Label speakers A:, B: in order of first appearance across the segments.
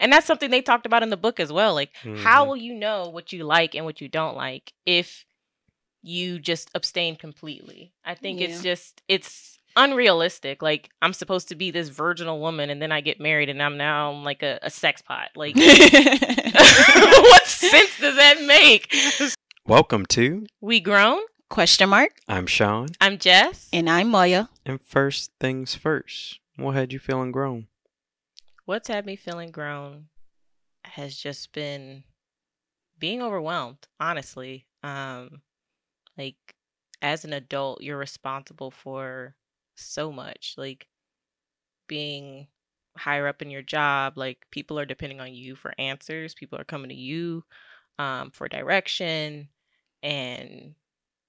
A: and that's something they talked about in the book as well. Like, mm-hmm. how will you know what you like and what you don't like if you just abstain completely? I think yeah. it's just it's unrealistic. Like I'm supposed to be this virginal woman, and then I get married, and I'm now like a, a sex pot. Like, what sense does that make?
B: Welcome to
A: We Grown
C: Question mark.
B: I'm Shaun.
A: I'm Jess.
C: And I'm Moyo.
B: And first things first, what had you feeling grown?
A: What's had me feeling grown has just been being overwhelmed, honestly. Um like as an adult, you're responsible for so much. Like being higher up in your job, like people are depending on you for answers. People are coming to you um, for direction, and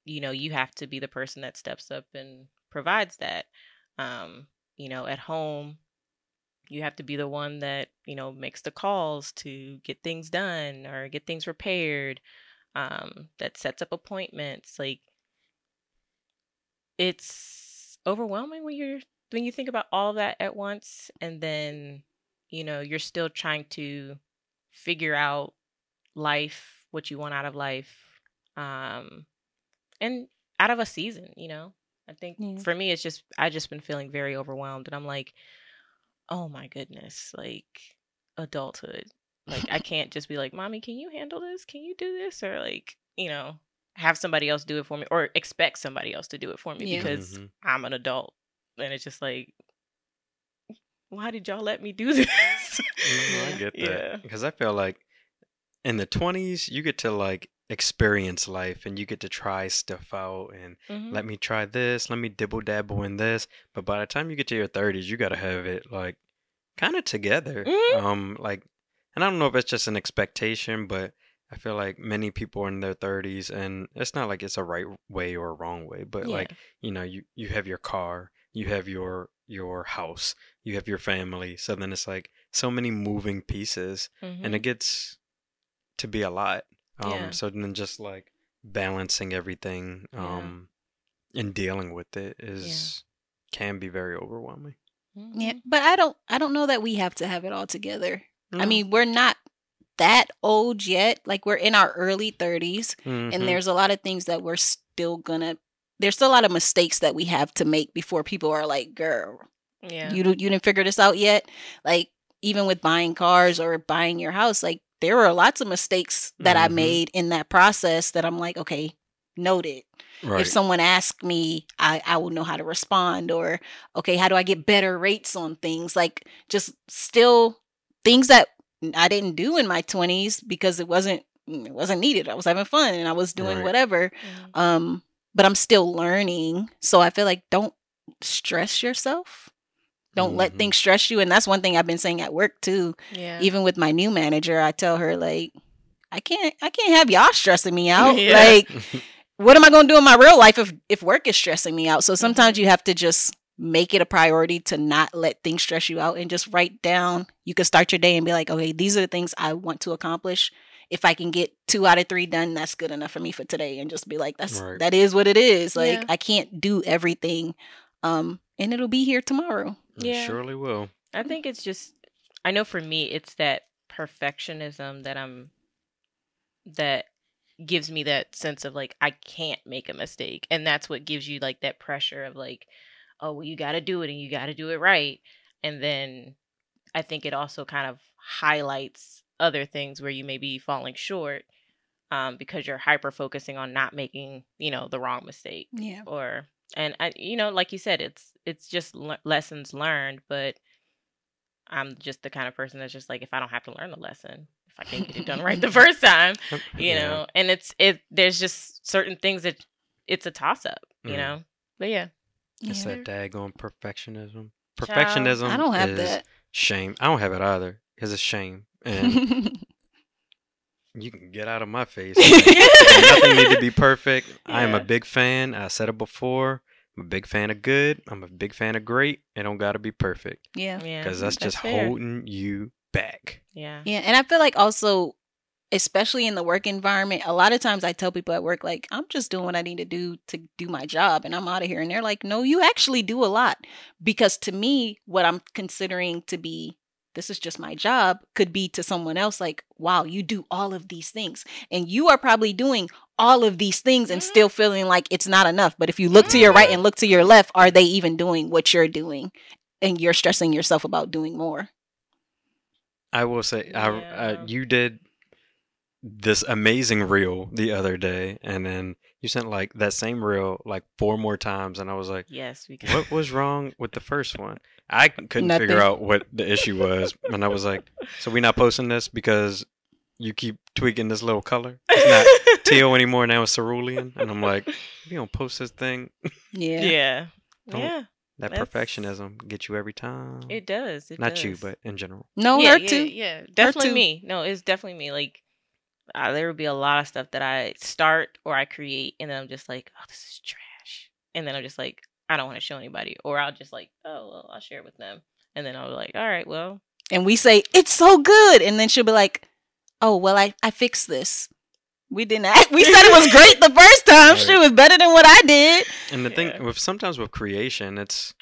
A: you know you have to be the person that steps up and provides that. Um, you know, at home, you have to be the one that you know makes the calls to get things done or get things repaired. Um, that sets up appointments. Like it's overwhelming when you're when you think about all that at once and then you know you're still trying to figure out life what you want out of life um and out of a season you know i think yeah. for me it's just i just been feeling very overwhelmed and i'm like oh my goodness like adulthood like i can't just be like mommy can you handle this can you do this or like you know have somebody else do it for me or expect somebody else to do it for me yeah. because mm-hmm. I'm an adult. And it's just like, why did y'all let me do this?
B: I get that. Yeah. Because I feel like in the 20s, you get to like experience life and you get to try stuff out and mm-hmm. let me try this, let me dibble dabble in this. But by the time you get to your 30s, you got to have it like kind of together. Mm-hmm. Um, like, and I don't know if it's just an expectation, but I feel like many people are in their 30s and it's not like it's a right way or a wrong way, but yeah. like, you know, you you have your car, you have your your house, you have your family. So then it's like so many moving pieces mm-hmm. and it gets to be a lot. Um yeah. so then just like balancing everything um yeah. and dealing with it is can be very overwhelming.
C: Mm-hmm. Yeah, but I don't I don't know that we have to have it all together. I mean, we're not that old yet. Like we're in our early 30s mm-hmm. and there's a lot of things that we're still gonna there's still a lot of mistakes that we have to make before people are like, "Girl, yeah. You you didn't figure this out yet?" Like even with buying cars or buying your house, like there were lots of mistakes that mm-hmm. I made in that process that I'm like, "Okay, noted." Right. If someone asks me, I, I will know how to respond or okay, how do I get better rates on things? Like just still things that I didn't do in my 20s because it wasn't mm, it wasn't needed. I was having fun and I was doing right. whatever. Mm-hmm. Um but I'm still learning. So I feel like don't stress yourself. Don't mm-hmm. let things stress you and that's one thing I've been saying at work too. Yeah. Even with my new manager, I tell her like I can't I can't have y'all stressing me out. yeah. Like what am I going to do in my real life if if work is stressing me out? So sometimes mm-hmm. you have to just make it a priority to not let things stress you out and just write down. You can start your day and be like, okay, these are the things I want to accomplish. If I can get two out of three done, that's good enough for me for today. And just be like, that's right. that is what it is. Like yeah. I can't do everything. Um, and it'll be here tomorrow.
B: It yeah. surely will.
A: I think it's just I know for me it's that perfectionism that I'm that gives me that sense of like I can't make a mistake. And that's what gives you like that pressure of like oh well you got to do it and you got to do it right and then i think it also kind of highlights other things where you may be falling short um, because you're hyper focusing on not making you know the wrong mistake
C: yeah
A: or and I, you know like you said it's it's just le- lessons learned but i'm just the kind of person that's just like if i don't have to learn the lesson if i can get it done right the first time you yeah. know and it's it there's just certain things that it's a toss up you mm. know but yeah
B: it's that daggone perfectionism. Perfectionism.
C: I don't have that.
B: Shame. I don't have it either because it's shame. And you can get out of my face. Nothing need to be perfect. Yeah. I am a big fan. I said it before. I'm a big fan of good. I'm a big fan of great. It don't got to be perfect.
C: Yeah.
A: Yeah.
B: Because that's, that's, just fair. holding you back.
A: Yeah.
C: Yeah. And I feel like also especially in the work environment, a lot of times I tell people at work, like, I'm just doing what I need to do to do my job and I'm out of here. And they're like, no, you actually do a lot. Because to me, what I'm considering to be this is just my job could be to someone else like wow you do all of these things and you are probably doing all of these things and mm-hmm. still feeling like it's not enough but if you look mm-hmm. to your right mm-hmm. and look to your left are they even doing what you're doing and you're stressing yourself about doing more
B: i will say yeah. I, uh, you did this amazing reel the other day and then you sent like that same reel like four more times and i was like
A: yes
B: we can. what was wrong with the first one i couldn't Nothing. figure out what the issue was and i was like so we not posting this because you keep tweaking this little color it's not teal anymore now it's cerulean and i'm like you don't post this thing
A: yeah yeah yeah
B: that That's... perfectionism gets you every time.
A: It does. It
B: Not
A: does.
B: you, but in general.
C: No,
A: yeah,
C: her
A: yeah,
C: too.
A: Yeah, definitely me. No, it's definitely me. Like uh, there would be a lot of stuff that I start or I create, and then I'm just like, oh, this is trash, and then I'm just like, I don't want to show anybody, or I'll just like, oh, well, I'll share it with them, and then I'll be like, all right, well,
C: and we say it's so good, and then she'll be like, oh, well, I I fixed this. We didn't. Act, we said it was great the first time. Right. She was better than what I did.
B: And the yeah. thing with sometimes with creation, it's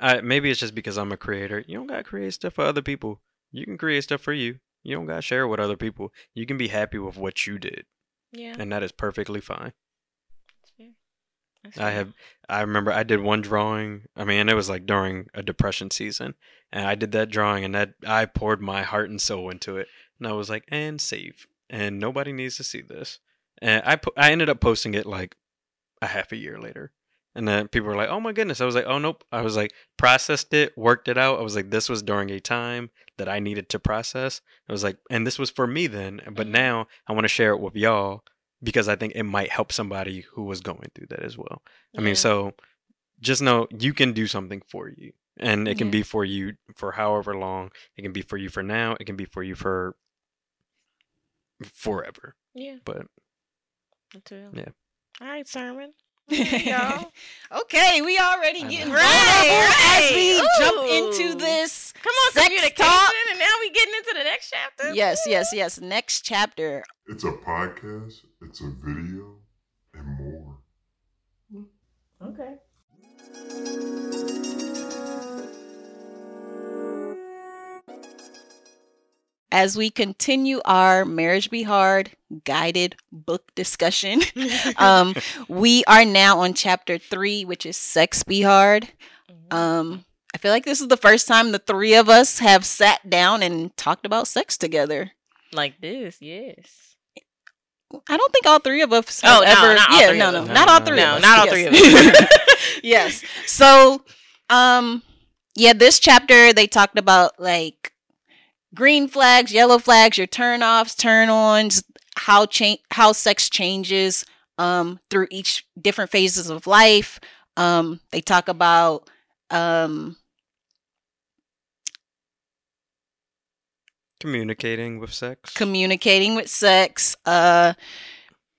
B: I, maybe it's just because I'm a creator. You don't gotta create stuff for other people. You can create stuff for you. You don't gotta share with other people. You can be happy with what you did.
A: Yeah.
B: And that is perfectly fine. I have I remember I did one drawing. I mean, it was like during a depression season, and I did that drawing, and that I poured my heart and soul into it, and I was like, and save, and nobody needs to see this, and I I ended up posting it like a half a year later, and then people were like, "Oh my goodness!" I was like, "Oh nope." I was like, processed it, worked it out. I was like, "This was during a time that I needed to process." I was like, and this was for me then, but mm-hmm. now I want to share it with y'all because I think it might help somebody who was going through that as well. Yeah. I mean, so just know you can do something for you, and it can yeah. be for you for however long. It can be for you for now. It can be for you for forever.
A: Yeah.
B: But
A: that's real.
B: Yeah.
A: All right, Sermon.
C: okay, we already getting right, right. as we Ooh. jump into this.
A: Come on, sex communication, talk. and now we getting into the next chapter.
C: Yes, yes, yes. Next chapter.
D: It's a podcast. It's a video, and more.
A: Okay.
C: As we continue our Marriage Be Hard guided book discussion, um, we are now on chapter three, which is Sex Be Hard. Mm-hmm. Um, I feel like this is the first time the three of us have sat down and talked about sex together.
A: Like this, yes.
C: I don't think all three of us oh, ever.
A: No,
C: yeah, no, no, no, not all three.
A: No,
C: of
A: us. not all three of us.
C: yes. So, um, yeah, this chapter they talked about like green flags, yellow flags, your turn offs, turn ons, how change how sex changes um through each different phases of life. Um they talk about um
B: communicating with sex.
C: Communicating with sex, uh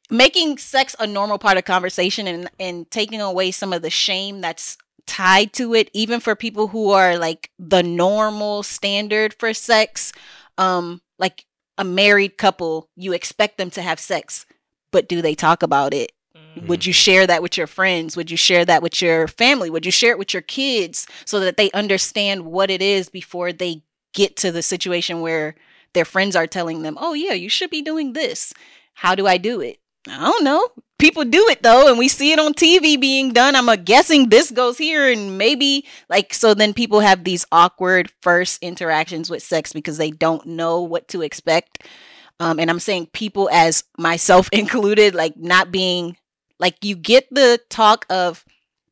C: making sex a normal part of conversation and and taking away some of the shame that's tied to it even for people who are like the normal standard for sex um like a married couple you expect them to have sex but do they talk about it? Mm-hmm. would you share that with your friends? Would you share that with your family? Would you share it with your kids so that they understand what it is before they get to the situation where their friends are telling them oh yeah you should be doing this. How do i do it? I don't know people do it though and we see it on tv being done. I'm a guessing this goes here and maybe like so then people have these awkward first interactions with sex because they don't know what to expect. Um, and i'm saying people as myself included like not being like you get the talk of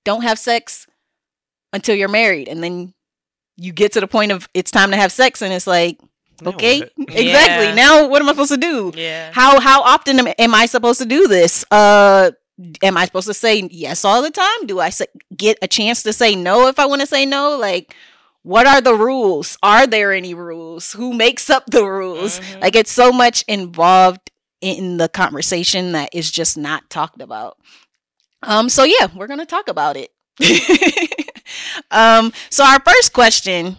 C: don't have sex until you're married and then you get to the point of it's time to have sex and it's like okay? Exactly. Yeah. now what am i supposed to do?
A: Yeah.
C: How how often am, am i supposed to do this? Uh am i supposed to say yes all the time? Do i say, get a chance to say no if i want to say no? Like what are the rules? Are there any rules? Who makes up the rules? Mm-hmm. like it's so much involved in the conversation that is just not talked about. Um so yeah we're gonna talk about it. Um so our first question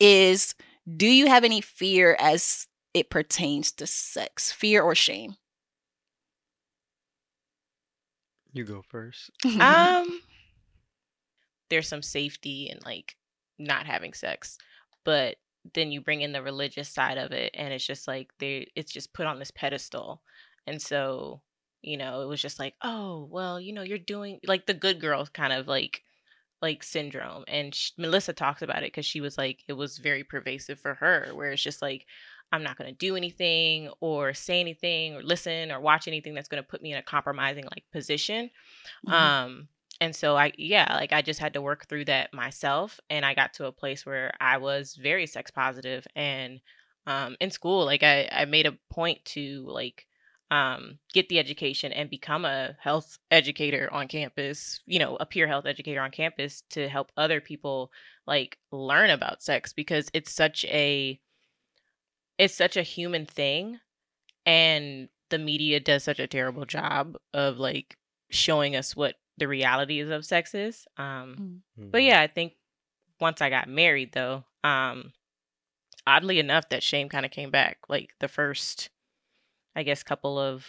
C: is do you have any fear as it pertains to sex? Fear or shame?
B: You go first.
A: um there's some safety in like not having sex, but then you bring in the religious side of it and it's just like they it's just put on this pedestal and so you know it was just like oh well you know you're doing like the good girl kind of like like syndrome and she, melissa talks about it because she was like it was very pervasive for her where it's just like i'm not going to do anything or say anything or listen or watch anything that's going to put me in a compromising like position mm-hmm. um and so i yeah like i just had to work through that myself and i got to a place where i was very sex positive and um in school like i i made a point to like um get the education and become a health educator on campus you know a peer health educator on campus to help other people like learn about sex because it's such a it's such a human thing and the media does such a terrible job of like showing us what the realities of sex is. Um, mm-hmm. But yeah, I think once I got married, though, um, oddly enough, that shame kind of came back. Like the first, I guess, couple of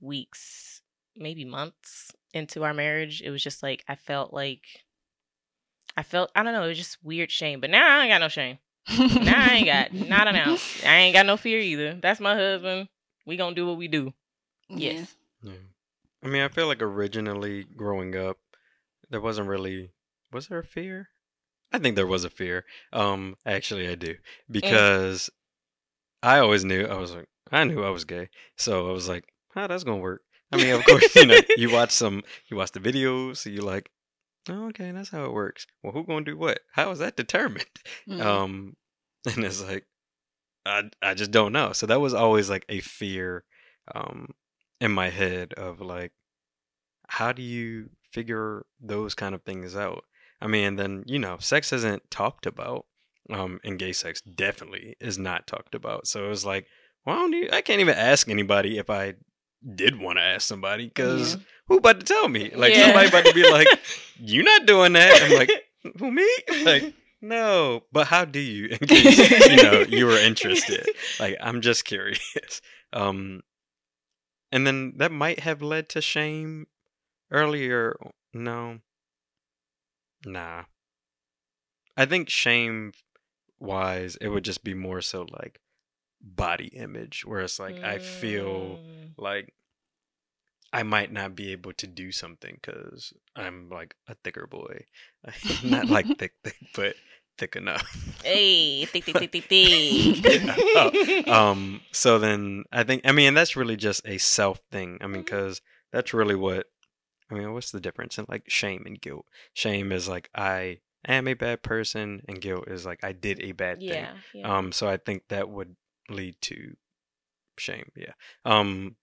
A: weeks, maybe months into our marriage, it was just like I felt like I felt I don't know, it was just weird shame. But now I ain't got no shame. now I ain't got not an ounce. I ain't got no fear either. That's my husband. We gonna do what we do. Yes.
B: Yeah. I mean, I feel like originally growing up, there wasn't really was there a fear? I think there was a fear. Um, actually, I do mm. because I always knew I was like I knew I was gay, so I was like, how that's gonna work? I mean, of course, you know, you watch some, you watch the videos, so you like, oh, okay, that's how it works. Well, who gonna do what? How is that determined? Mm. Um, and it's like, I I just don't know. So that was always like a fear, um, in my head of like how do you figure those kind of things out i mean then you know sex isn't talked about um and gay sex definitely is not talked about so it was like well, don't you, i can't even ask anybody if i did want to ask somebody because yeah. who about to tell me like yeah. somebody about to be like you're not doing that i'm like who me like no but how do you in case you know you were interested like i'm just curious um and then that might have led to shame earlier. No, nah. I think shame wise, it would just be more so like body image, where it's like I feel mm. like I might not be able to do something because I'm like a thicker boy, not like thick, thick, but thick enough.
A: hey, thick, thick, thick, thick, thick.
B: um. So then I think I mean that's really just a self thing. I mean, because mm-hmm. that's really what I mean. What's the difference in like shame and guilt? Shame is like I am a bad person, and guilt is like I did a bad yeah, thing. Yeah. Um. So I think that would lead to shame. Yeah. Um.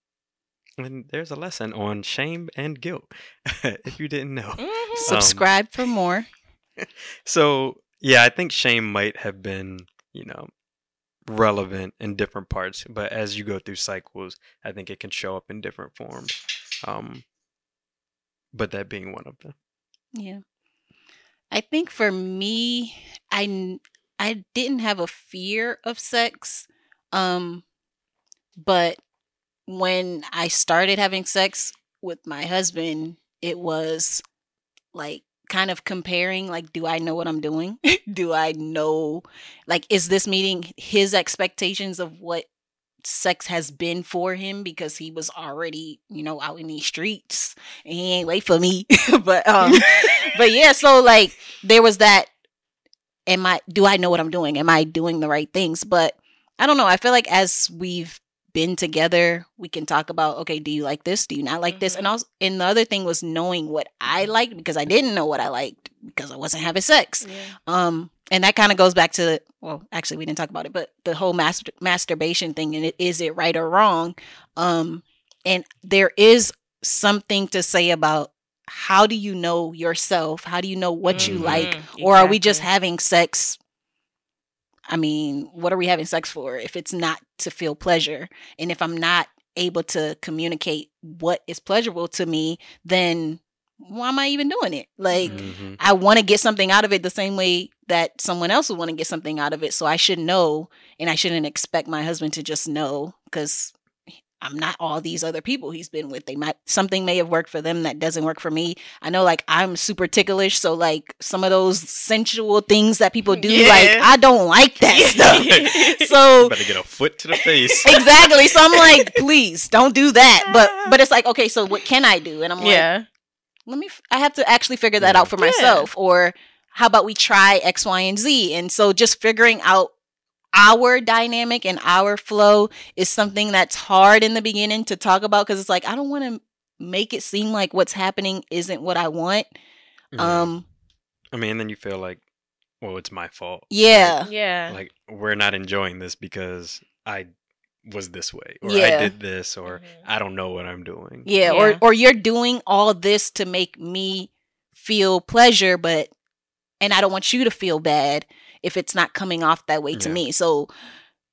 B: And there's a lesson on shame and guilt if you didn't know.
C: Mm-hmm. Subscribe um, for more.
B: so yeah, I think shame might have been, you know, relevant in different parts, but as you go through cycles, I think it can show up in different forms. Um, but that being one of them.
C: Yeah. I think for me, I I didn't have a fear of sex. Um but when I started having sex with my husband, it was like kind of comparing like do i know what i'm doing? Do i know like is this meeting his expectations of what sex has been for him because he was already you know out in these streets and he ain't wait for me. But um but yeah so like there was that am i do i know what i'm doing? Am i doing the right things? But i don't know i feel like as we've been together, we can talk about okay, do you like this? Do you not like mm-hmm. this? And mm-hmm. also, and the other thing was knowing what I liked because I didn't know what I liked because I wasn't having sex. Yeah. Um, and that kind of goes back to well, actually, we didn't talk about it, but the whole master- masturbation thing and it, is it right or wrong? Um, and there is something to say about how do you know yourself? How do you know what mm-hmm. you like? Exactly. Or are we just having sex I mean, what are we having sex for if it's not to feel pleasure? And if I'm not able to communicate what is pleasurable to me, then why am I even doing it? Like, mm-hmm. I want to get something out of it the same way that someone else would want to get something out of it. So I should know, and I shouldn't expect my husband to just know because I'm not all these other people he's been with. They might something may have worked for them that doesn't work for me. I know like I'm super ticklish, so like some of those sensual things that people do, yeah. like I don't like that stuff. so
B: better get a foot to the face.
C: exactly. So I'm like, please don't do that. But ah. but it's like, okay, so what can I do? And I'm like, yeah. let me I have to actually figure that yeah. out for myself. Or how about we try X, Y, and Z? And so just figuring out our dynamic and our flow is something that's hard in the beginning to talk about because it's like I don't want to make it seem like what's happening isn't what I want. Mm-hmm. Um
B: I mean, then you feel like well, it's my fault.
C: Yeah.
A: Like, yeah.
B: Like we're not enjoying this because I was this way or yeah. I did this or mm-hmm. I don't know what I'm doing.
C: Yeah, yeah, or or you're doing all this to make me feel pleasure but and I don't want you to feel bad if it's not coming off that way to yeah. me. So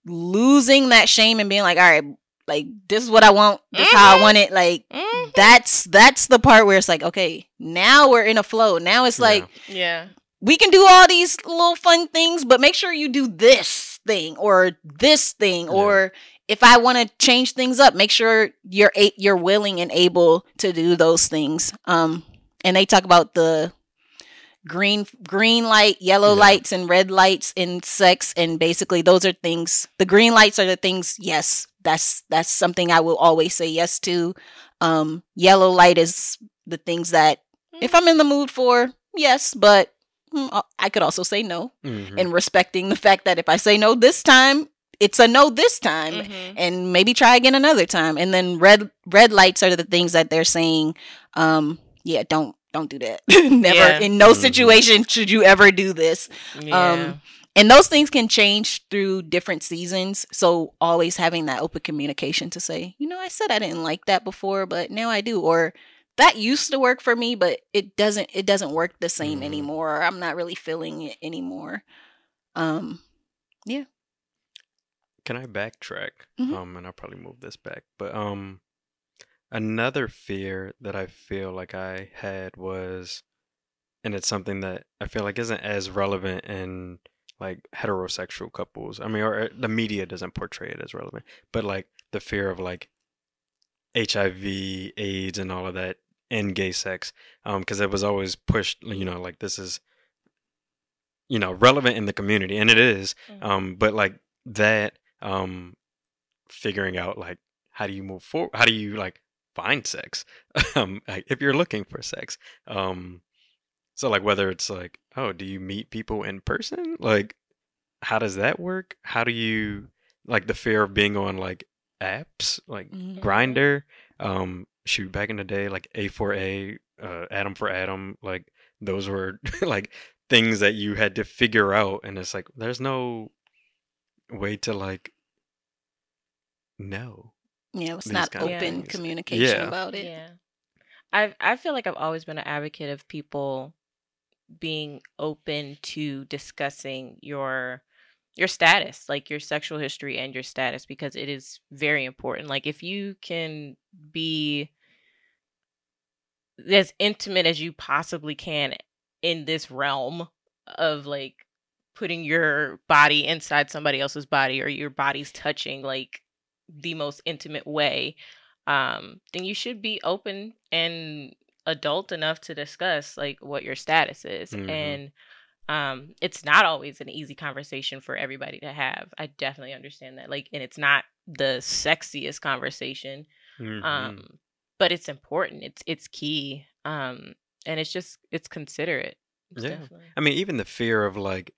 C: losing that shame and being like, all right, like this is what I want, this mm-hmm. how I want it. Like mm-hmm. that's that's the part where it's like, okay, now we're in a flow. Now it's like,
A: yeah,
C: we can do all these little fun things, but make sure you do this thing or this thing yeah. or if I want to change things up, make sure you're a- you're willing and able to do those things. Um, and they talk about the green green light, yellow yeah. lights, and red lights in sex. And basically, those are things. The green lights are the things. Yes, that's that's something I will always say yes to. Um, yellow light is the things that if I'm in the mood for, yes, but mm, uh, I could also say no, mm-hmm. and respecting the fact that if I say no this time, it's a no this time mm-hmm. and maybe try again another time and then red red lights are the things that they're saying um yeah don't don't do that. Never yeah. in no mm-hmm. situation should you ever do this. Yeah. Um and those things can change through different seasons. So always having that open communication to say, you know, I said I didn't like that before, but now I do or that used to work for me, but it doesn't it doesn't work the same mm. anymore. I'm not really feeling it anymore. Um yeah.
B: Can I backtrack? Mm-hmm. Um and I'll probably move this back. But um Another fear that I feel like I had was, and it's something that I feel like isn't as relevant in like heterosexual couples. I mean, or uh, the media doesn't portray it as relevant, but like the fear of like HIV, AIDS, and all of that in gay sex, because um, it was always pushed. You know, like this is, you know, relevant in the community, and it is. Mm-hmm. Um, but like that, um, figuring out like how do you move forward? How do you like find sex um if you're looking for sex um so like whether it's like oh do you meet people in person? Like how does that work? How do you like the fear of being on like apps like mm-hmm. Grindr um shoot back in the day like a4a uh Adam for Adam like those were like things that you had to figure out and it's like there's no way to like know
C: yeah, it's not open communication yeah. about it.
A: Yeah. I I feel like I've always been an advocate of people being open to discussing your your status, like your sexual history and your status because it is very important. Like if you can be as intimate as you possibly can in this realm of like putting your body inside somebody else's body or your body's touching like the most intimate way, um, then you should be open and adult enough to discuss like what your status is. Mm-hmm. And um, it's not always an easy conversation for everybody to have. I definitely understand that. Like, and it's not the sexiest conversation. Mm-hmm. Um, but it's important. It's it's key. Um, and it's just it's considerate.
B: It's yeah. Definitely. I mean, even the fear of like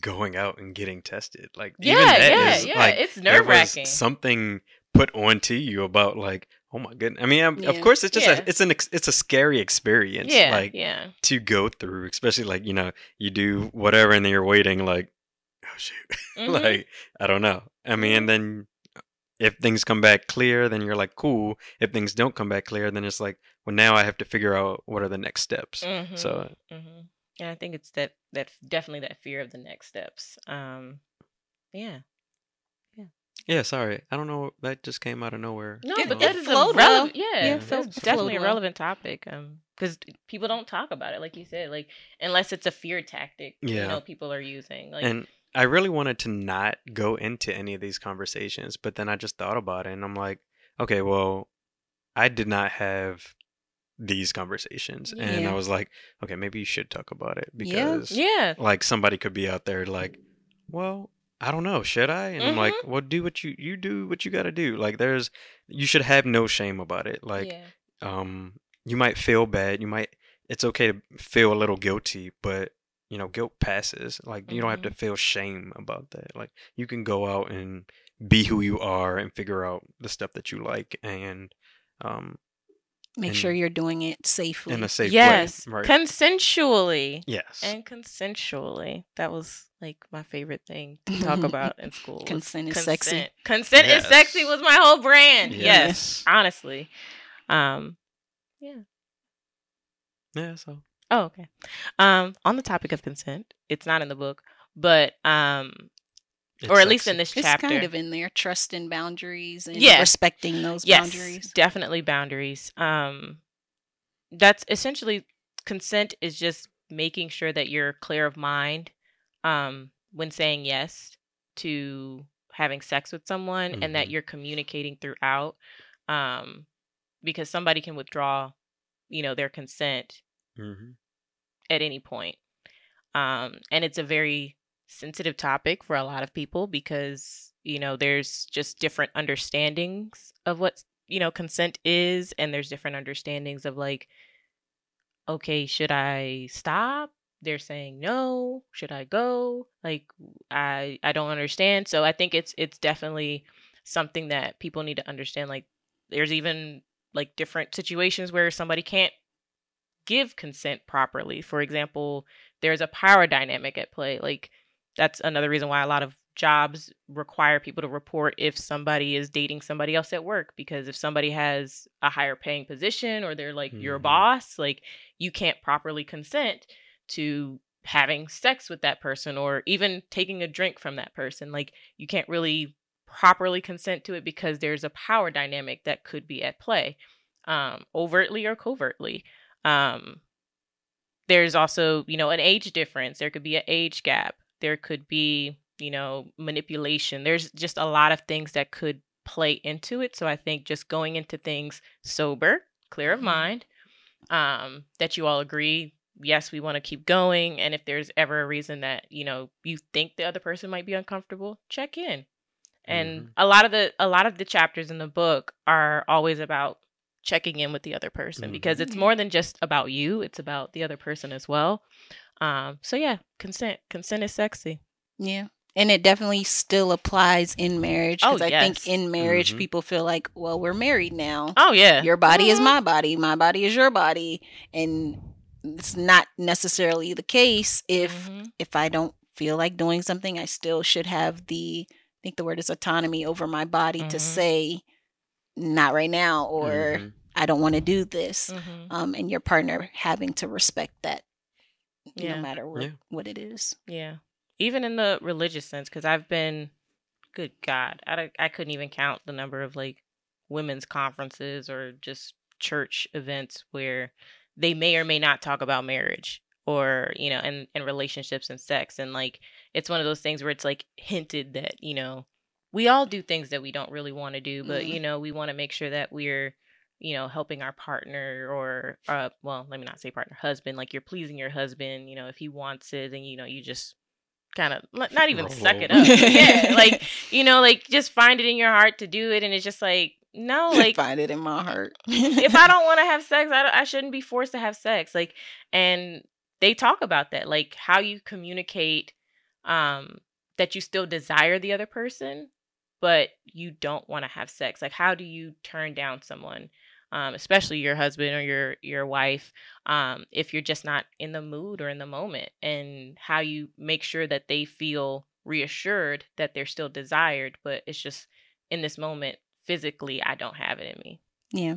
B: going out and getting tested. Like
A: yeah, yeah, is, yeah. Like, it's nerve wracking.
B: Something put onto you about like, oh my goodness. I mean, yeah. of course, it's just yeah. a, it's an it's a scary experience.
A: Yeah,
B: like
A: yeah.
B: to go through, especially like you know you do whatever and then you're waiting like, oh shoot, mm-hmm. like I don't know. I mean, and mm-hmm. then if things come back clear, then you're like, cool. If things don't come back clear, then it's like, well, now I have to figure out what are the next steps. Mm-hmm. So.
A: Mm-hmm. And I think it's that that definitely that fear of the next steps. Um, yeah.
B: Yeah. Yeah, sorry. I don't know. That just came out of nowhere.
A: No, but that is a relevant. Yeah, yeah it's definitely a relevant topic. Um, because people don't talk about it, like you said, like unless it's a fear tactic. Yeah. You know, people are using. Like,
B: and I really wanted to not go into any of these conversations, but then I just thought about it, and I'm like, okay, well, I did not have these conversations, and
C: Yeah.
B: I was like, okay, maybe you should talk about it because
A: Yeah.
B: like somebody could be out there like, well, I don't know, should I? And I'm like,
A: Mhm.
B: well, do what you you do what you got to do. Like, there's you should have no shame about it. Like,
A: yeah.
B: um, you might feel bad, you might. It's okay to feel a little guilty, but you know, guilt passes. Like, you don't have to
A: Mm-hmm.
B: feel shame about that. Like, you can go out and be who you are and figure out the stuff that you like and um
C: Make
B: in-
C: sure you're doing it safely.
B: in a safe
A: yes.
B: way. Right.
A: Consensually.
B: yes.
A: And consensually. That was like my favorite thing to talk about in school.
C: Consent is sexy.
A: consent. Consent is sexy was my whole brand.
B: Yes.
A: Yes. Honestly. Um
B: yeah, so
A: oh okay. Um on the topic of consent, it's not in the book, but um or
B: it's
A: at least in
B: sexy.
A: this
C: It's
A: chapter.
C: kind of in there, trust and boundaries and
A: Yes.
C: respecting those
A: yes,
C: boundaries.
A: definitely boundaries. Um, that's essentially consent is just making sure that you're clear of mind um, when saying yes to having sex with someone, and that
B: Mhm.
A: you're communicating throughout. Um, because somebody can withdraw, you know, their consent
B: Mhm.
A: at any point. Um, and it's a very sensitive topic for a lot of people because, you know, there's just different understandings of what, you know, consent is. And there's different understandings of like, okay, should I stop? They're saying no. Should I go? Like, I I don't understand. So I think it's it's definitely something that people need to understand. Like, there's even like different situations where somebody can't give consent properly. For example, there's a power dynamic at play. Like that's another reason why a lot of jobs require people to report if somebody is dating somebody else at work because if somebody has a higher paying position or they're like your
B: Mhm.
A: boss, like you can't properly consent to having sex with that person or even taking a drink from that person. Like you can't really properly consent to it because there's a power dynamic that could be at play um overtly or covertly um there's also you know an age difference there could be an age gap there could be you know manipulation. There's just a lot of things that could play into it. So i think just going into things sober clear of
C: Mhm.
A: mind um that you all agree yes we want to keep going. And if there's ever a reason that you know you think the other person might be uncomfortable check in. And
B: Mhm.
A: a lot of the a lot of the chapters in the book are always about checking in with the other person because it's more than just about you it's about the other person as well um so yeah consent consent is sexy
C: Yeah. And it definitely still applies in marriage.
A: Oh,
C: Because I think in marriage,
B: Mhm.
C: people feel like, well, we're married now.
A: oh yeah
C: Your body is
A: Mhm.
C: my body. My body is your body. And it's not necessarily the case if
A: Mhm.
C: if I don't feel like doing something, I still should have the I think the word is autonomy over my body to
A: Mhm.
C: say not right now or
B: Mhm.
C: I don't want to do this.
A: Mhm.
C: Um and your partner having to respect that
A: Yeah.
C: no matter what,
B: Yeah.
C: what it is.
A: Yeah. Even in the religious sense, because I've been, good God, I, I couldn't even count the number of like women's conferences or just church events where they may or may not talk about marriage or, you know, and, and relationships and sex. And like, it's one of those things where it's like hinted that, you know, we all do things that we don't really want to do, but,
C: Mhm.
A: you know, we want to make sure that we're, you know, helping our partner or, uh, well, let me not say partner, husband, like you're pleasing your husband, you know, if he wants it, then, you know, you just kind of not even
B: Roll
A: suck it up. yeah. Like, you know, like just find it in your heart to do it. And it's just like, no, like,
C: find it in my heart.
A: if I don't want to have sex, I, don't- I shouldn't be forced to have sex. Like, and they talk about that, like how you communicate um, that you still desire the other person, but you don't want to have sex. Like, how do you turn down someone, um, especially your husband or your your wife, um, if you're just not in the mood or in the moment, and how you make sure that they feel reassured that they're still desired, but it's just in this moment physically, I don't have it in me.
C: Yeah.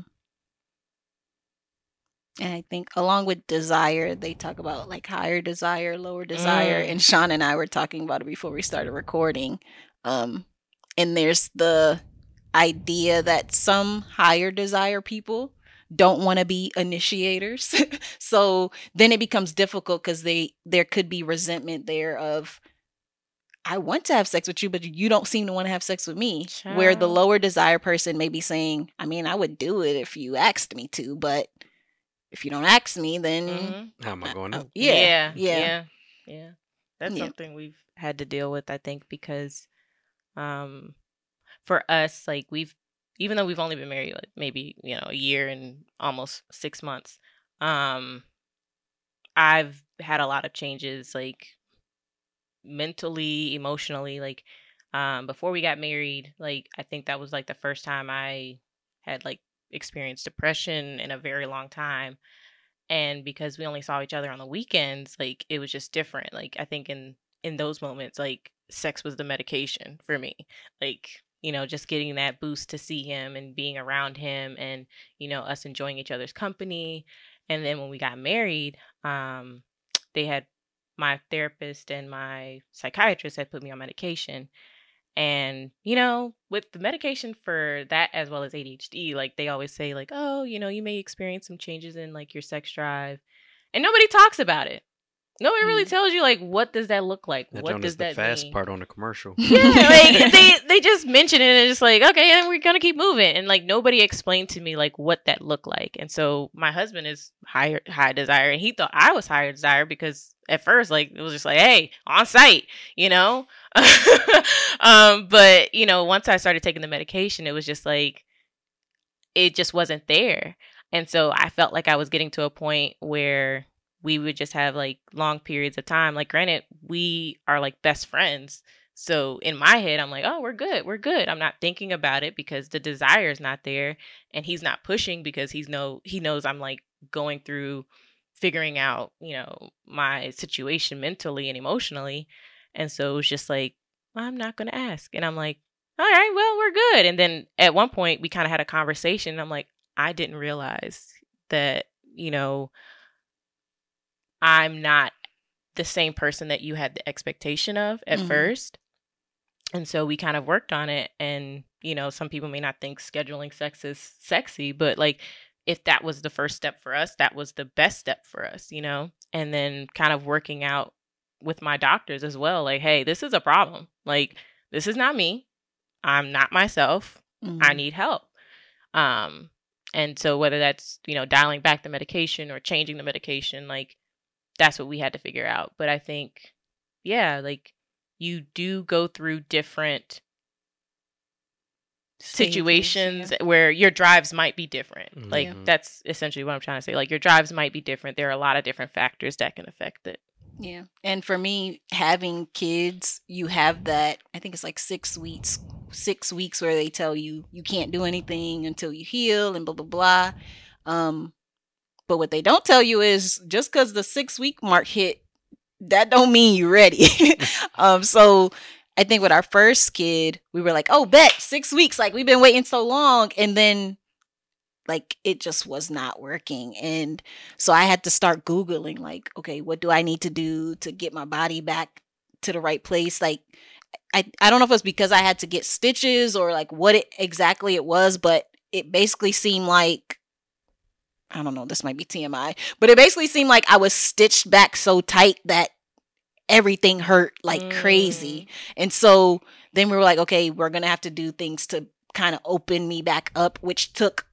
C: And I think along with desire, they talk about like higher desire, lower desire.
A: Mm.
C: And Shaun and I were talking about it before we started recording. Um, and there's the idea that some higher desire people don't want to be initiators. so then it becomes difficult because they there could be resentment there of I want to have sex with you, but you don't seem to want to have sex with me. Child. Where the lower desire person may be saying, I mean, I would do it if you asked me to, but if you don't ask me, then
B: mm-hmm. how am I going to?
A: Yeah, yeah, yeah, yeah. yeah. That's yeah. something we've had to deal with, I think, because um, for us, like we've even though we've only been married like maybe you know a year and almost six months, um, I've had a lot of changes, like mentally, emotionally, like um, before we got married. Like I think that was like the first time I had like experienced depression in a very long time and because we only saw each other on the weekends like it was just different like i think in in those moments like sex was the medication for me like you know just getting that boost to see him and being around him and you know us enjoying each other's company and then when we got married um they had my therapist and my psychiatrist had put me on medication and, you know, with the medication for that as well as ADHD, like they always say, like, oh, you know, you may experience some changes in like your sex drive. And nobody talks about it. Nobody really mm. tells you like what does that look like?
B: That
A: what does
B: the
A: that
B: fast
A: mean?
B: part on the commercial?
A: Yeah, like they they just mention it and it's like okay, and we're gonna keep moving, and like nobody explained to me like what that looked like, and so my husband is higher high desire, and he thought I was higher desire because at first like it was just like hey on site, you know, um, but you know once I started taking the medication, it was just like it just wasn't there, and so I felt like I was getting to a point where we would just have like long periods of time. Like, granted, we are like best friends. So in my head, I'm like, oh, we're good. We're good. I'm not thinking about it because the desire is not there. And he's not pushing because he's no, he knows I'm like going through figuring out, you know, my situation mentally and emotionally. And so it was just like, I'm not going to ask. And I'm like, all right, well, we're good. And then at one point, we kind of had a conversation. I'm like, I didn't realize that, you know, I'm not the same person that you had the expectation of at mm-hmm. first. And so we kind of worked on it. And, you know, some people may not think scheduling sex is sexy, but like if that was the first step for us, that was the best step for us, you know? And then kind of working out with my doctors as well like, hey, this is a problem. Like, this is not me. I'm not myself. Mm-hmm. I need help. Um, and so whether that's, you know, dialing back the medication or changing the medication, like that's what we had to figure out. But I think, yeah, like you do go through different situations yeah. where your drives might be different. Mm-hmm. Like that's essentially what I'm trying to say. Like your drives might be different. There are a lot of different factors that can affect it.
C: Yeah. And for me, having kids, you have that, I think it's like six weeks, six weeks where they tell you you can't do anything until you heal and blah, blah, blah. Um, but what they don't tell you is just because the six week mark hit, that don't mean you're ready. um, so I think with our first kid, we were like, oh, bet six weeks. Like we've been waiting so long. And then like it just was not working. And so I had to start Googling, like, okay, what do I need to do to get my body back to the right place? Like, I, I don't know if it was because I had to get stitches or like what it exactly it was, but it basically seemed like I don't know, this might be TMI, but it basically seemed like I was stitched back so tight that everything hurt like mm. crazy. And so then we were like, okay, we're going to have to do things to kind of open me back up, which took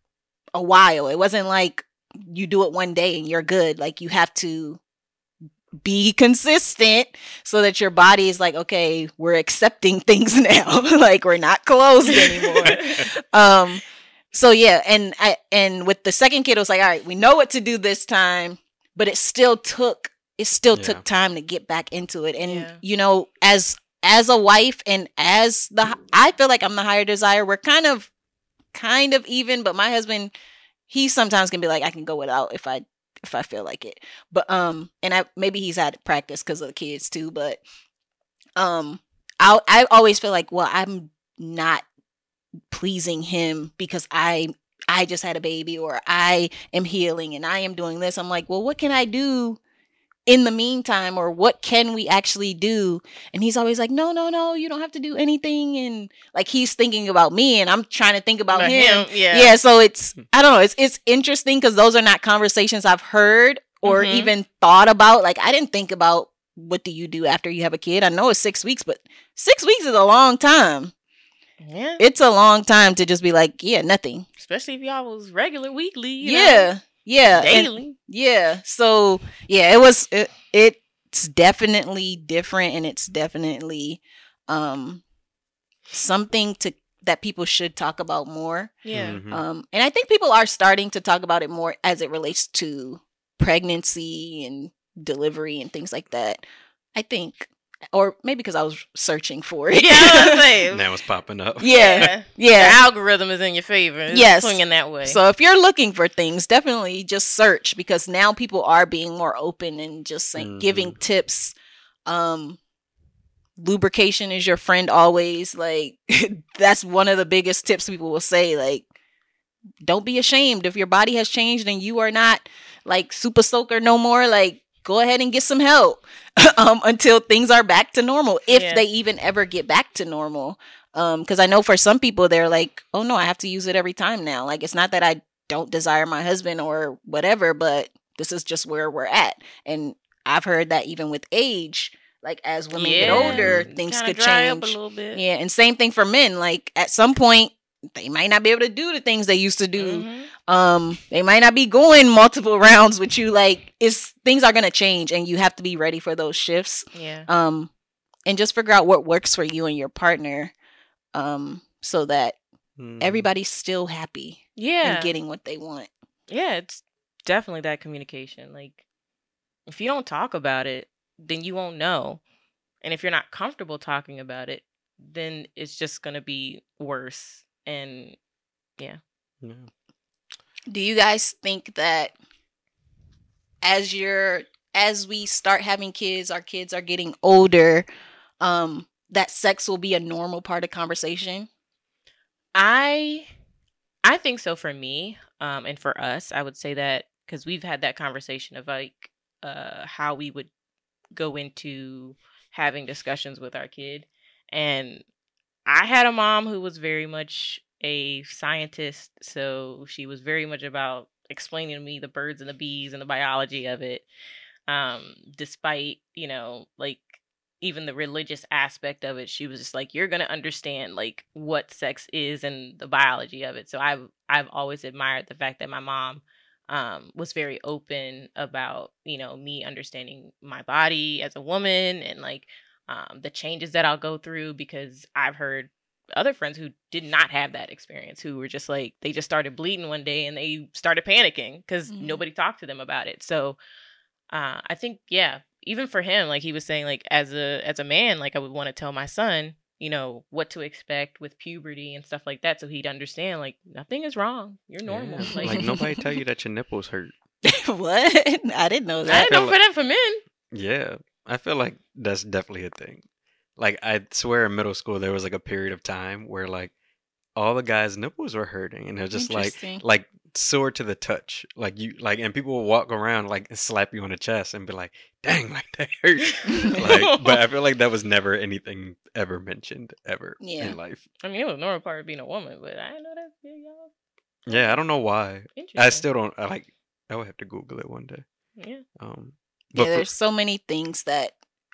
C: a while. It wasn't like you do it one day and you're good. Like you have to be consistent so that your body is like okay we're accepting things now like we're not closed anymore um so yeah, and I and with the second kid, it was like, all right, we know what to do this time, but it still took it still yeah. took time to get back into it. And yeah. you know, as as a wife and as the I feel like I'm the higher desire. We're kind of kind of even, but my husband, he sometimes can be like, I can go without if I if I feel like it. But um, and I maybe he's had practice because of the kids too. But um, I I always feel like, well, I'm not pleasing him because I I just had a baby or I am healing and I am doing this. I'm like, well, what can I do in the meantime or what can we actually do? And he's always like, no, no, no, you don't have to do anything. And like he's thinking about me and I'm trying to think about, him. him. Yeah. Yeah. So it's hmm. I don't know, it's it's interesting because those are not conversations I've heard or mm-hmm. even thought about. Like I didn't think about what do you do after you have a kid? I know it's six weeks, but six weeks is a long time.
A: Yeah.
C: It's a long time to just be like, yeah, nothing.
A: Especially if y'all was regular weekly.
C: yeah.
A: Know,
C: yeah.
A: Daily.
C: And, yeah. So yeah, it was it, it's definitely different and it's definitely um something to that people should talk about more.
A: Yeah. Mm-hmm.
C: Um and I think people are starting to talk about it more as it relates to pregnancy and delivery and things like that. I think or maybe because I was searching for it.
A: Yeah,
B: that was popping up.
C: Yeah, yeah.
A: The algorithm is in your favor. It's yes, swinging that way.
C: So if you're looking for things, definitely just search because now people are being more open and just like mm-hmm. giving tips. Um, lubrication is your friend always. Like that's one of the biggest tips people will say. Like, don't be ashamed if your body has changed and you are not like super soaker no more. Like go ahead and get some help um, until things are back to normal, if yeah. they even ever get back to normal. Because um, I know for some people, they're like, oh no, I have to use it every time now. Like, it's not that I don't desire my husband or whatever, but this is just where we're at. And I've heard that even with age, like as women yeah. get older, things could change. Yeah, and same thing for men. Like at some point, they might not be able to do the things they used to do. Mm-hmm. Um, they might not be going multiple rounds with you. Like, it's things are gonna change, and you have to be ready for those shifts.
A: Yeah.
C: Um, and just figure out what works for you and your partner, um, so that mm. everybody's still happy.
A: Yeah,
C: and getting what they want.
A: Yeah, it's definitely that communication. Like, if you don't talk about it, then you won't know, and if you're not comfortable talking about it, then it's just gonna be worse and yeah. yeah.
C: Do you guys think that as you're as we start having kids, our kids are getting older, um, that sex will be a normal part of conversation?
A: I I think so for me, um, and for us, I would say that because we've had that conversation of like uh how we would go into having discussions with our kid. And I had a mom who was very much a scientist, so she was very much about explaining to me the birds and the bees and the biology of it. Um, despite, you know, like even the religious aspect of it, she was just like, You're gonna understand like what sex is and the biology of it. So I've I've always admired the fact that my mom um, was very open about you know me understanding my body as a woman and like um, the changes that I'll go through because I've heard other friends who did not have that experience who were just like they just started bleeding one day and they started panicking because mm-hmm. nobody talked to them about it. So uh, i think yeah even for him like he was saying like as a as a man like i would want to tell my son you know what to expect with puberty and stuff like that so he'd understand like nothing is wrong. You're normal.
B: Yeah. like, like nobody tell you that your nipples hurt.
C: What? I didn't know that.
A: i didn't know for them for men.
B: Yeah i feel like that's definitely a thing like I swear in middle school there was like a period of time where like all the guys' nipples were hurting and they're just like like sore to the touch. Like you like and people will walk around like and slap you on the chest and be like, dang, like that hurt. like but I feel like that was never anything ever mentioned ever yeah. in life.
A: I mean it was a normal part of being a woman, but I know that y'all.
B: Yeah, I don't know why. I still don't I like I would have to Google it one day.
A: Yeah.
B: Um
C: yeah, there's so many things that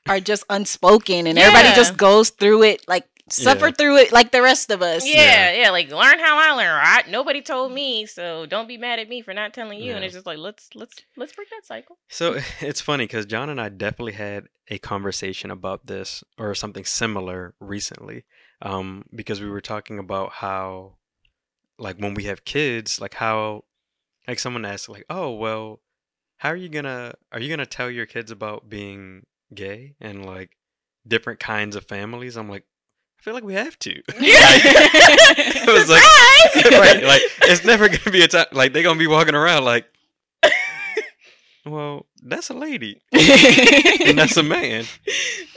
C: are just unspoken and yeah. everybody just goes through it like suffer yeah. through it like the rest of us.
A: Yeah, yeah, yeah, like learn how I learn. Right? Nobody told me, so don't be mad at me for not telling you. Yeah. And it's just like let's let's let's break that cycle.
B: So it's funny because John and I definitely had a conversation about this or something similar recently, um, because we were talking about how, like, when we have kids, like how, like someone asked, like, oh well, how are you gonna are you gonna tell your kids about being gay and like different kinds of families, I'm like, I feel like we have to. it was like, right, like it's never gonna be a time like they're gonna be walking around like, well, that's a lady and that's a man.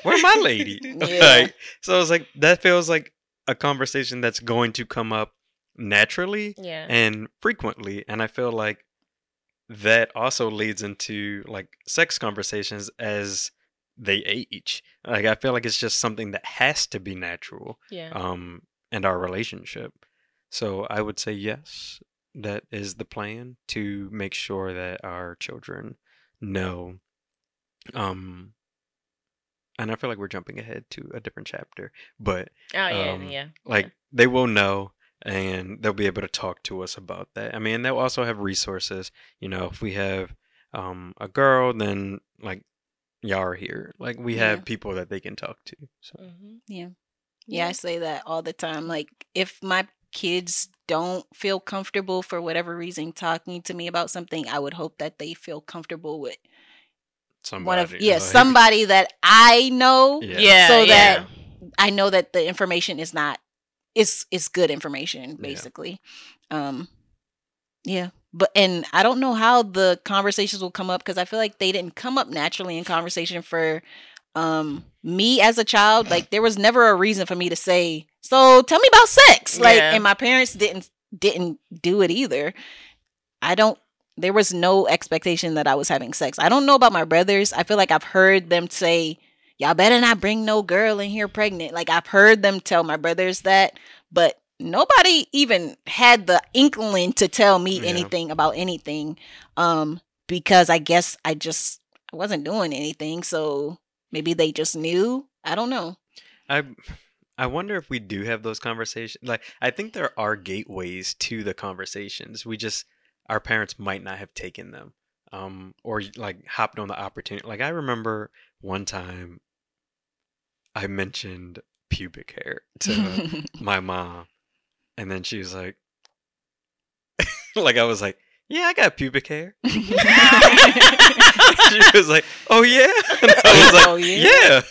B: Where my lady? Yeah. Like, so it's like that feels like a conversation that's going to come up naturally
A: yeah.
B: and frequently, and I feel like that also leads into like sex conversations as they age. Like I feel like it's just something that has to be natural.
A: Yeah.
B: Um, and our relationship. So I would say yes, that is the plan to make sure that our children know um and I feel like we're jumping ahead to a different chapter, but
A: oh yeah, um, yeah,
B: like
A: yeah.
B: they will know and they'll be able to talk to us about that. I mean, they'll also have resources. You know, if we have um, a girl, then like y'all are here. Like we yeah. have people that they can talk to. So
C: mm-hmm. yeah. yeah, I say that all the time. Like if my kids don't feel comfortable for whatever reason talking to me about something, I would hope that they feel comfortable with somebody. One of yeah, like... somebody that I know.
A: Yeah, yeah
C: so
A: that.
C: I know that the information is not is it's good information basically. Yeah. Um yeah. But and I don't know how the conversations will come up because I feel like they didn't come up naturally in conversation for um me as a child. Like there was never a reason for me to say, "So tell me about sex." Like yeah. and my parents didn't didn't do it either. I don't there was no expectation that I was having sex. I don't know about my brothers. I feel like I've heard them say, Y'all better not bring no girl in here pregnant. Like I've heard them tell my brothers that, but nobody even had the inkling to tell me yeah. anything about anything. Um, because I guess I just I wasn't doing anything. So maybe they just knew. I don't know.
B: I I wonder if we do have those conversations. Like I think there are gateways to the conversations. We just our parents might not have taken them um, or like hopped on the opportunity. Like I remember one time I mentioned pubic hair to my mom, and then she was like, like I was like, yeah, I got pubic hair. she was like, oh yeah, and I was like, oh, yeah. yeah.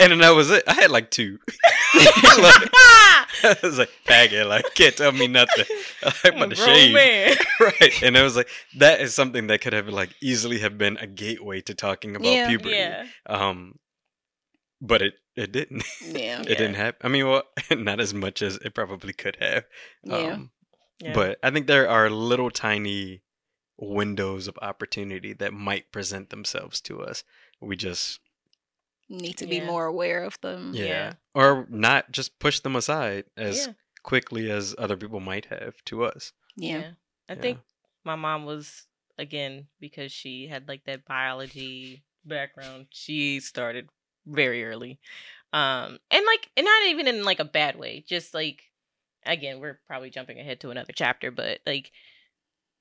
B: And then that was it. I had like two. like, I was like, faggot, like, can't tell me nothing. I'm about to shave. Man. right. And it was like, that is something that could have like easily have been a gateway to talking about yeah, puberty. Yeah. Um, but it, it didn't.
C: Yeah.
B: it yeah. didn't happen. I mean, well, not as much as it probably could have. Yeah. Um, yeah. But I think there are little tiny windows of opportunity that might present themselves to us. We just
C: need to be more aware of them.
B: Yeah. yeah. Or not just push them aside as yeah. quickly as other people might have to us.
C: Yeah.
A: I think my mom was again because she had like that biology background. She started very early. Um and like and not even in like a bad way, just like again, we're probably jumping ahead to another chapter, but like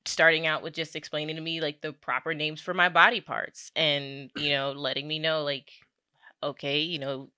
A: starting out with just explaining to me like the proper names for my body parts and you know letting me know like okay, you know,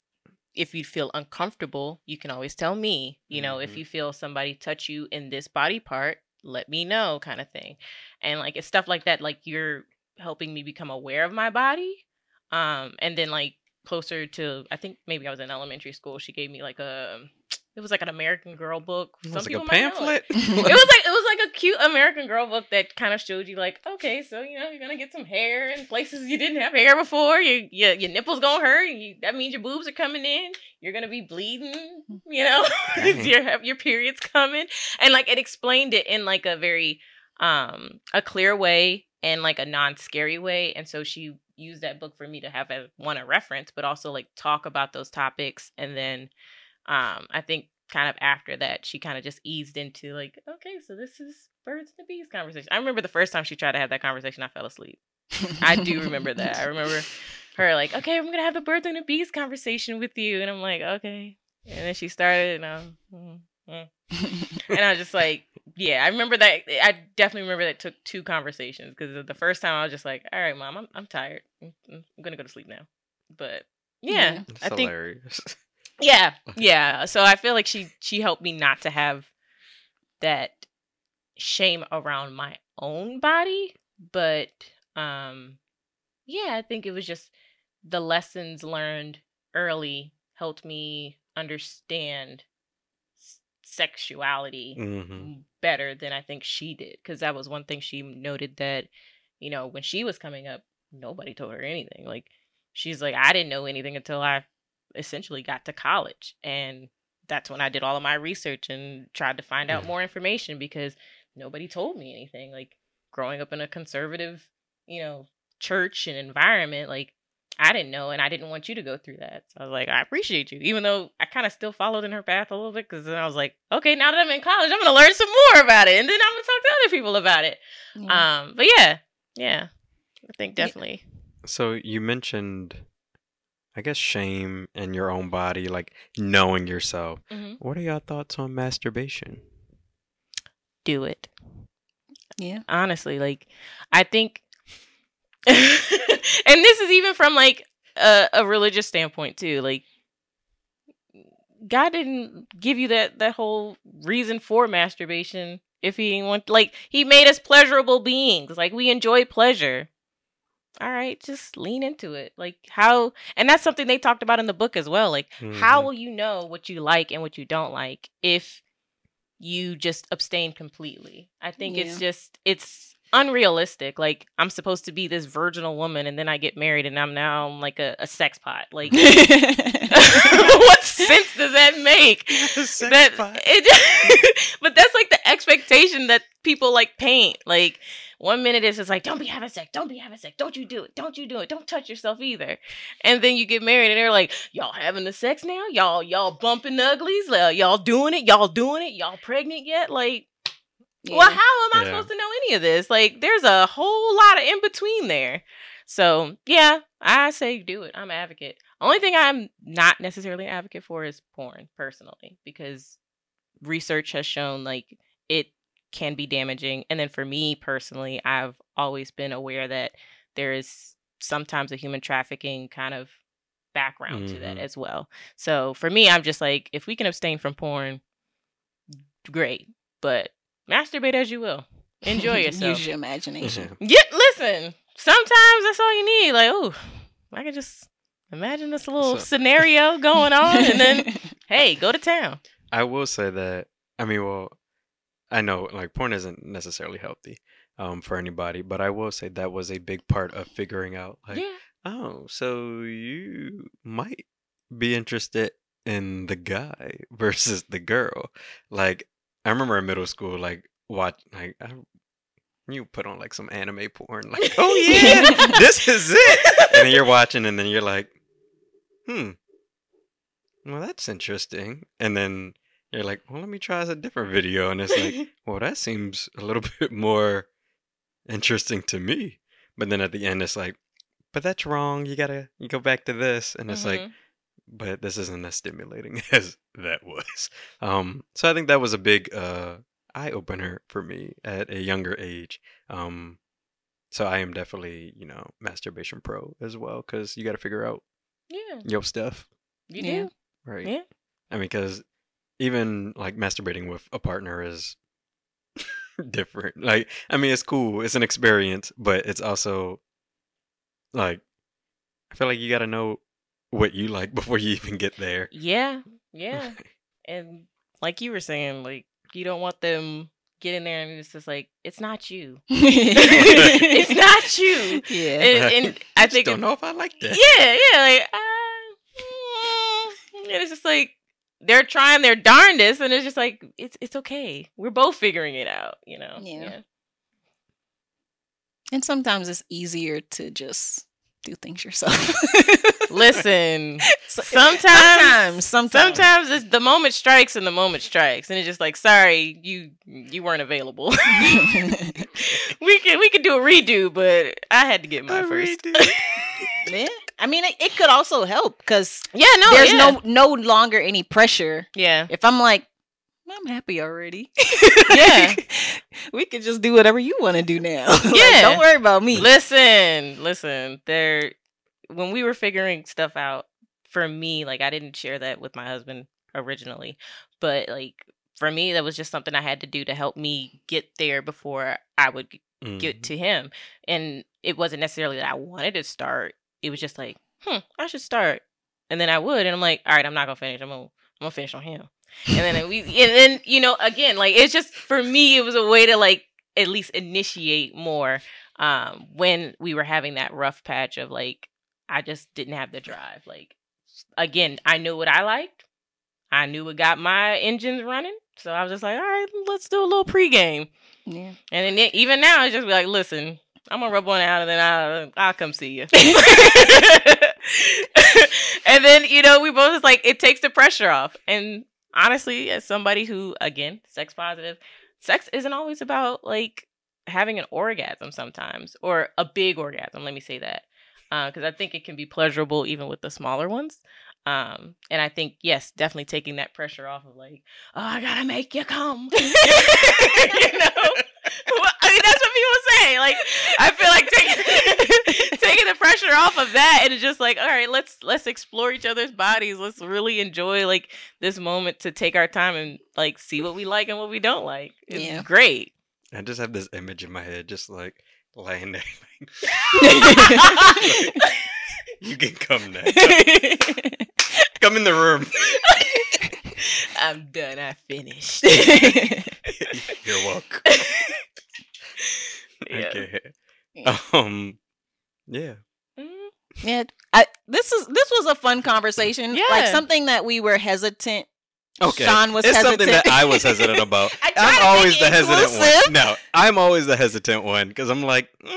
A: if you feel uncomfortable, you can always tell me. You know, mm-hmm. if you feel somebody touch you in this body part, let me know, kind of thing. And like it's stuff like that, like you're helping me become aware of my body. Um, and then like closer to, I think maybe I was in elementary school. She gave me like a um, it was like an American Girl book.
B: Some it was like a pamphlet.
A: It. was like it was like a cute American Girl book that kind of showed you like, okay, so you know you're gonna get some hair in places you didn't have hair before. You, your your nipples gonna hurt. You, that means your boobs are coming in. You're gonna be bleeding. Mm-hmm. You know, mm-hmm. your your periods coming, and like it explained it in like a very um a clear way and like a non scary way. And so she used that book for me to have a one a reference, but also like talk about those topics and then um, I think kind of after that, she kind of just eased into like, okay, so this is birds and the bees conversation. I remember the first time she tried to have that conversation, I fell asleep. I do remember that. I remember her like, okay, I'm gonna have the birds and the bees conversation with you, and I'm like, okay. And then she started, and I, mm, mm. and I was just like, yeah, I remember that. I definitely remember that took two conversations because the first time I was just like, all right, mom, I'm I'm tired. I'm, I'm gonna go to sleep now. But yeah,
B: I hilarious.
A: think yeah, yeah. So I feel like she she helped me not to have that shame around my own body, but um yeah, I think it was just the lessons learned early helped me understand sexuality mm-hmm. better than I think she did because that was one thing she noted that you know when she was coming up nobody told her anything like she's like I didn't know anything until I essentially got to college and that's when I did all of my research and tried to find out more information because nobody told me anything. Like growing up in a conservative, you know, church and environment, like I didn't know and I didn't want you to go through that. So I was like, I appreciate you, even though I kind of still followed in her path a little bit because then I was like, okay, now that I'm in college, I'm going to learn some more about it and then I'm going to talk to other people about it. Yeah. Um, but yeah, yeah, I think definitely.
B: So you mentioned I guess shame in your own body, like knowing yourself. Mm-hmm. What are your thoughts on masturbation?
A: Do it.
C: Yeah.
A: Honestly, like I think and this is even from like a, a religious standpoint too. Like God didn't give you that that whole reason for masturbation if he want like he made us pleasurable beings. Like we enjoy pleasure. All right, just lean into it. Like how and that's something they talked about in the book as well. Like mm-hmm. how will you know what you like and what you don't like if you just abstain completely? I think yeah. it's just it's unrealistic. Like I'm supposed to be this virginal woman, and then I get married, and I'm now like a, a sex pot. Like, what sense does that make? that it, but that's like the expectation that people like paint. Like one minute it's just like, don't be having sex, don't be having sex, don't you do it, don't you do it, don't touch yourself either. And then you get married, and they're like, y'all having the sex now? Y'all y'all bumping uglies? Y'all doing it? Y'all doing it? Y'all pregnant yet? Like yeah. Well, how am I yeah. supposed to know any of this? Like, there's a whole lot of in between there. So, yeah, I say do it. I'm an advocate. Only thing I'm not necessarily an advocate for is porn, personally, because research has shown like it can be damaging. And then for me personally, I've always been aware that there is sometimes a human trafficking kind of background mm-hmm. to that mm-hmm. as well. So for me, I'm just like, if we can abstain from porn, great. But masturbate as you will. Enjoy yourself.
C: Use your imagination.
A: Yeah, listen. Sometimes that's all you need. Like, oh, I can just imagine this little so, scenario going on, and then hey, go to town.
B: I will say that. I mean, well, I know like porn isn't necessarily healthy um, for anybody, but I will say that was a big part of figuring out. Like, yeah. oh, so you might be interested in the guy versus the girl. Like I remember in middle school, like watch like I, you put on like some anime porn, like oh yeah, this is it, and then you're watching, and then you're like, hmm, well that's interesting, and then you're like, well let me try a different video, and it's like, well that seems a little bit more interesting to me, but then at the end it's like, but that's wrong. You gotta you go back to this, and it's mm-hmm. like but this isn't as stimulating as that was. Um, so I think that was a big uh, eye opener for me at a younger age. Um, so I am definitely, you know, masturbation pro as well because you got to figure out
A: yeah
B: your stuff.
A: You yeah. do
B: right.
A: Yeah.
B: I mean, because even like masturbating with a partner is different. Like, I mean, it's cool. It's an experience, but it's also like I feel like you got to know what you like before you even get there.
A: Yeah, yeah. and like you were saying, like you don't want them get in there and it's just like it's not you. it's not you.
C: Yeah.
A: And, and I, think
B: don't know if I like that.
A: Yeah, yeah. Like, uh, mm, and it's just like they're trying their darndest, and it's just like it's it's okay. We're both figuring it out. You know.
C: Yeah. yeah. And sometimes it's easier to just do things yourself.
A: Listen, sometimes, sometimes, sometimes, sometimes the moment strikes and the moment strikes, and it's just like, sorry, you you weren't available. we can we can do a redo, but I had to get my first.
C: yeah, I mean, it, it, could also help because
A: yeah, no,
C: there's
A: yeah.
C: no no longer any pressure.
A: Yeah,
C: if I'm like, I'm happy already.
A: yeah.
C: we can just do whatever you want to do now.
A: Yeah. like,
C: don't worry about me.
A: Listen, listen. There when we were figuring stuff out, for me, like I didn't share that with my husband originally. But like for me, that was just something I had to do to help me get there before I would mm-hmm. get to him. And it wasn't necessarily that I wanted to start. It was just like, hmm, I should start. And then I would, and I'm like, all right, I'm not gonna finish. I'm gonna, I'm gonna finish on him and then we and then you know again like it's just for me it was a way to like at least initiate more um when we were having that rough patch of like I just didn't have the drive like again I knew what I liked. I knew what got my engines running. So I was just like all right let's do a little pregame.
C: Yeah.
A: And then even now it's just like listen I'm gonna rub one out and then I'll I'll come see you. and then you know we both just like it takes the pressure off. And honestly, as somebody who, again, sex positive, sex isn't always about like having an orgasm sometimes or a big orgasm. Let me say that. because uh, I think it can be pleasurable even with the smaller ones. Um, and I think yes, definitely taking that pressure off of like, oh, I gotta make you come. you know, people say. Like, I feel like taking taking the pressure off of that, and it's just like, all right, let's let's explore each other's bodies. Let's really enjoy like this moment to take our time and like see what we like and what we don't like. It's yeah. great.
B: I just have this image in my head, just like laying there. you can come now. come in the room.
A: I'm done. I finished.
B: You're welcome. Yeah. Okay. Um. Yeah.
C: Mm-hmm. Yeah. I, this is this was a fun conversation. Yeah. Like something that we were hesitant
B: Okay. Shaun was it's hesitant. something that I was hesitant about. I'm always the hesitant one. No, I'm always the hesitant one because I'm like, mm,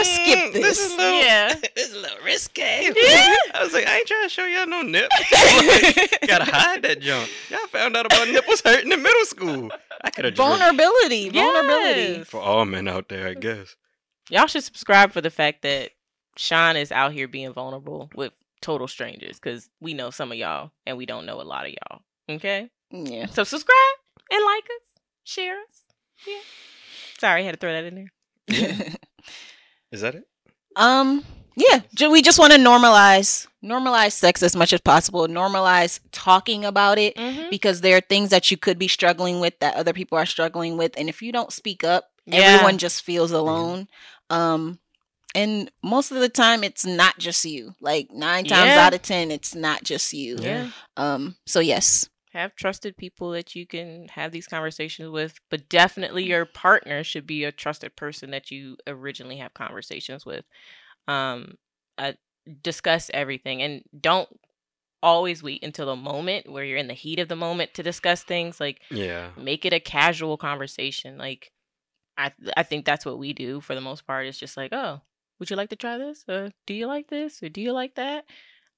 C: let's skip mm, this.
B: this
C: little,
A: yeah,
B: this is a little risque. Yeah. I was like, I ain't trying to show y'all no nip. like, gotta hide that junk. Y'all found out about nipples hurting in middle school. I could have
C: vulnerability, vulnerability
B: for all men out there, I guess.
A: Y'all should subscribe for the fact that Shaun is out here being vulnerable with total strangers because we know some of y'all and we don't know a lot of y'all. Okay.
C: Yeah.
A: So subscribe and like us, share us. Yeah. Sorry, I had to throw that in there.
B: Yeah. Is that it?
C: Um. Yeah. We just want to normalize normalize sex as much as possible. Normalize talking about it mm-hmm. because there are things that you could be struggling with that other people are struggling with, and if you don't speak up, yeah. everyone just feels alone. Um and most of the time it's not just you like nine times yeah. out of ten it's not just you
A: yeah
C: um so yes
A: have trusted people that you can have these conversations with but definitely your partner should be a trusted person that you originally have conversations with. Um uh, discuss everything and don't always wait until the moment where you're in the heat of the moment to discuss things like
B: yeah.
A: make it a casual conversation like i i think that's what we do for the most part it's just like oh would you like to try this? Or do you like this? Or do you like that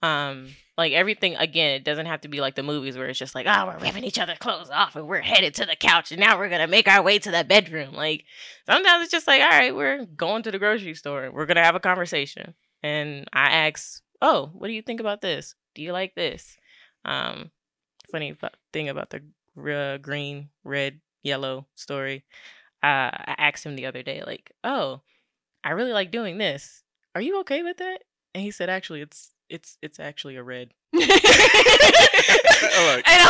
A: um, like everything again, it doesn't have to be like the movies where it's just like, oh, we're ripping each other clothes off and we're headed to the couch and now we're gonna make our way to the bedroom. Like sometimes it's just like, all right, we're going to the grocery store, we're gonna have a conversation. And I ask, Oh, what do you think about this? Do you like this? Um, funny thing about the uh, green, red, yellow story. Uh, I asked him the other day, like, oh, I really like doing this. Are you okay with that? And he said, actually, it's it's it's actually a red. and I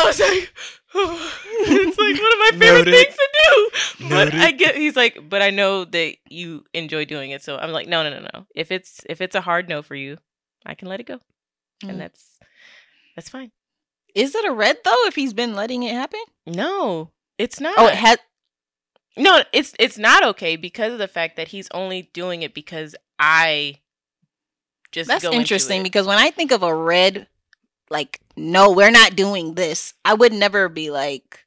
A: was like, oh, it's like one of my favorite Noted. things to do. But I get he's like, but I know that you enjoy doing it. So I'm like, no, no, no, no. If it's if it's a hard no for you, I can let it go. Mm. And that's that's fine.
C: Is it a red though if he's been letting it happen?
A: No, it's not.
C: Oh, it has
A: No, it's it's not okay because of the fact that he's only doing it because I just
C: That's interesting because when I think of a red, like, no, we're not doing this, I would never be like,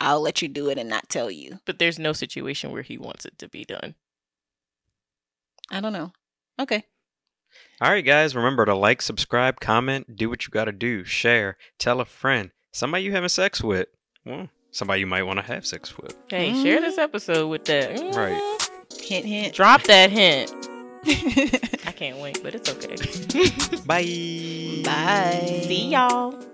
C: I'll let you do it and not tell you.
A: But there's no situation where he wants it to be done.
C: I don't know. Okay.
B: All right, guys. Remember to like, subscribe, comment, do what you got to do, share, tell a friend, somebody you having sex with. Well, somebody you might want to have sex with.
A: Hey, mm-hmm. share this episode with that.
B: Right.
C: Hint, hint.
A: Drop that hint. I can't wait, but it's okay.
B: Bye.
C: Bye.
A: See y'all.